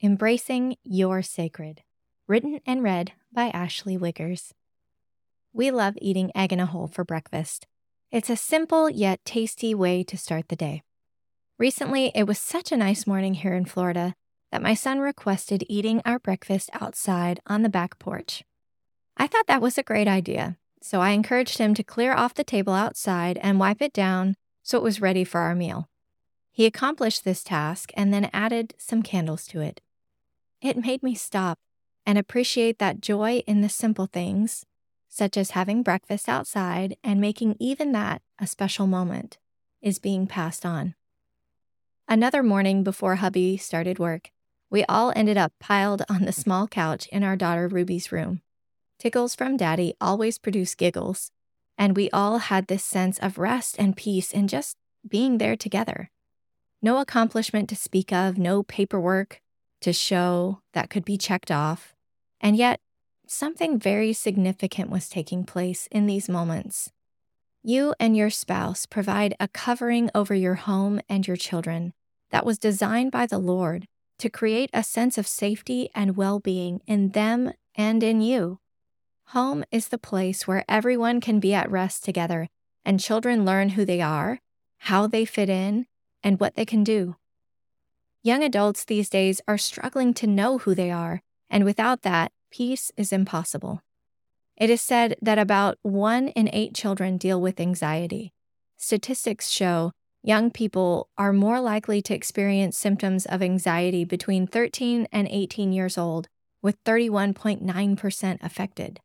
Embracing Your Sacred, written and read by Ashley Wiggers. We love eating egg in a hole for breakfast. It's a simple yet tasty way to start the day. Recently, it was such a nice morning here in Florida that my son requested eating our breakfast outside on the back porch. I thought that was a great idea, so I encouraged him to clear off the table outside and wipe it down so it was ready for our meal. He accomplished this task and then added some candles to it. It made me stop and appreciate that joy in the simple things, such as having breakfast outside and making even that a special moment, is being passed on. Another morning before hubby started work, we all ended up piled on the small couch in our daughter Ruby's room. Tickles from daddy always produce giggles, and we all had this sense of rest and peace in just being there together. No accomplishment to speak of, no paperwork to show that could be checked off, and yet something very significant was taking place in these moments. You and your spouse provide a covering over your home and your children that was designed by the Lord to create a sense of safety and well being in them and in you. Home is the place where everyone can be at rest together and children learn who they are, how they fit in, and what they can do. Young adults these days are struggling to know who they are, and without that, peace is impossible. It is said that about one in eight children deal with anxiety. Statistics show young people are more likely to experience symptoms of anxiety between 13 and 18 years old, with 31.9% affected.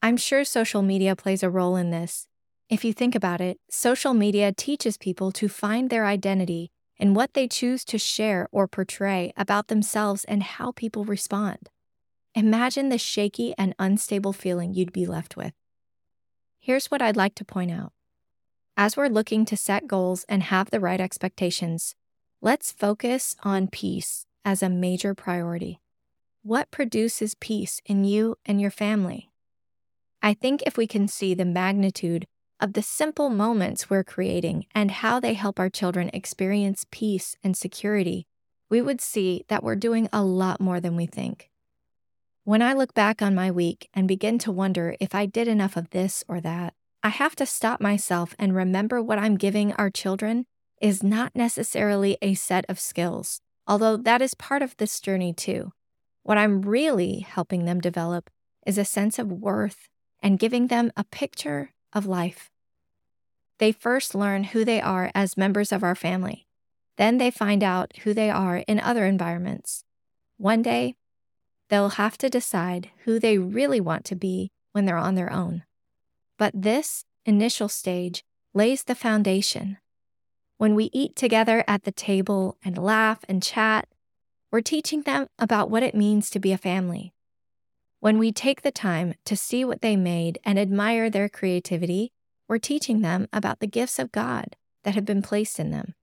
I'm sure social media plays a role in this. If you think about it, social media teaches people to find their identity in what they choose to share or portray about themselves and how people respond. Imagine the shaky and unstable feeling you'd be left with. Here's what I'd like to point out. As we're looking to set goals and have the right expectations, let's focus on peace as a major priority. What produces peace in you and your family? I think if we can see the magnitude of the simple moments we're creating and how they help our children experience peace and security, we would see that we're doing a lot more than we think. When I look back on my week and begin to wonder if I did enough of this or that, I have to stop myself and remember what I'm giving our children is not necessarily a set of skills, although that is part of this journey too. What I'm really helping them develop is a sense of worth and giving them a picture of life. They first learn who they are as members of our family. Then they find out who they are in other environments. One day, they'll have to decide who they really want to be when they're on their own. But this initial stage lays the foundation. When we eat together at the table and laugh and chat, we're teaching them about what it means to be a family. When we take the time to see what they made and admire their creativity, we're teaching them about the gifts of God that have been placed in them.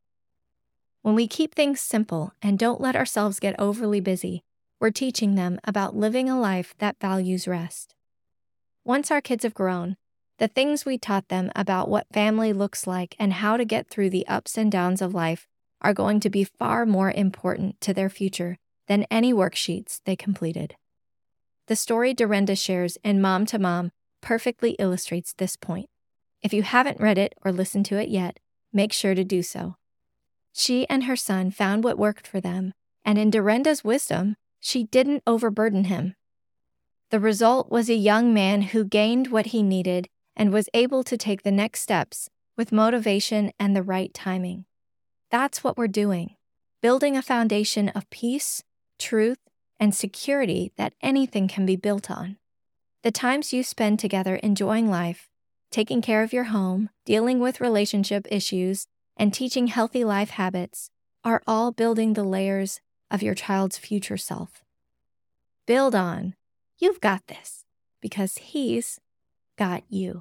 When we keep things simple and don't let ourselves get overly busy, we're teaching them about living a life that values rest. Once our kids have grown, the things we taught them about what family looks like and how to get through the ups and downs of life are going to be far more important to their future than any worksheets they completed. The story Dorinda shares in Mom to Mom perfectly illustrates this point. If you haven't read it or listened to it yet, make sure to do so. She and her son found what worked for them, and in Dorinda's wisdom, she didn't overburden him. The result was a young man who gained what he needed and was able to take the next steps with motivation and the right timing. That's what we're doing building a foundation of peace, truth, and security that anything can be built on. The times you spend together enjoying life, taking care of your home, dealing with relationship issues, and teaching healthy life habits are all building the layers of your child's future self. Build on. You've got this because he's got you.